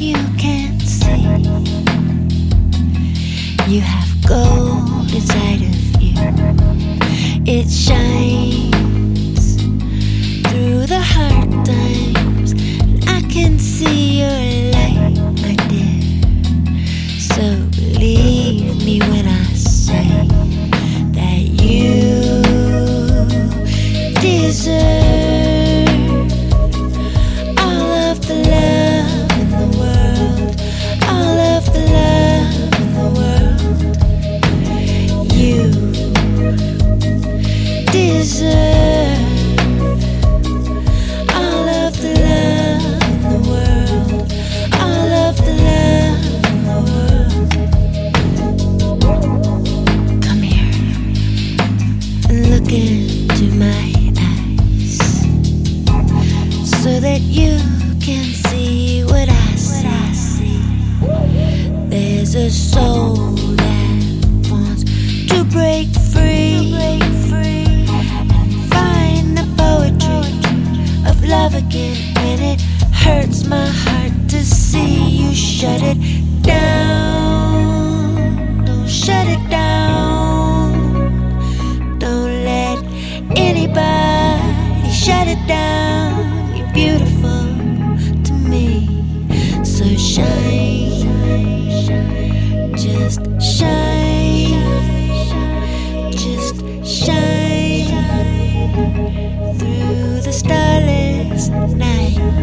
you can't see. You have look into my eyes so that you can see what I see. There's a soul that wants to break free and find the poetry of love again. And it hurts my heart to see you shut it down. Just shine, just shine through the starless night.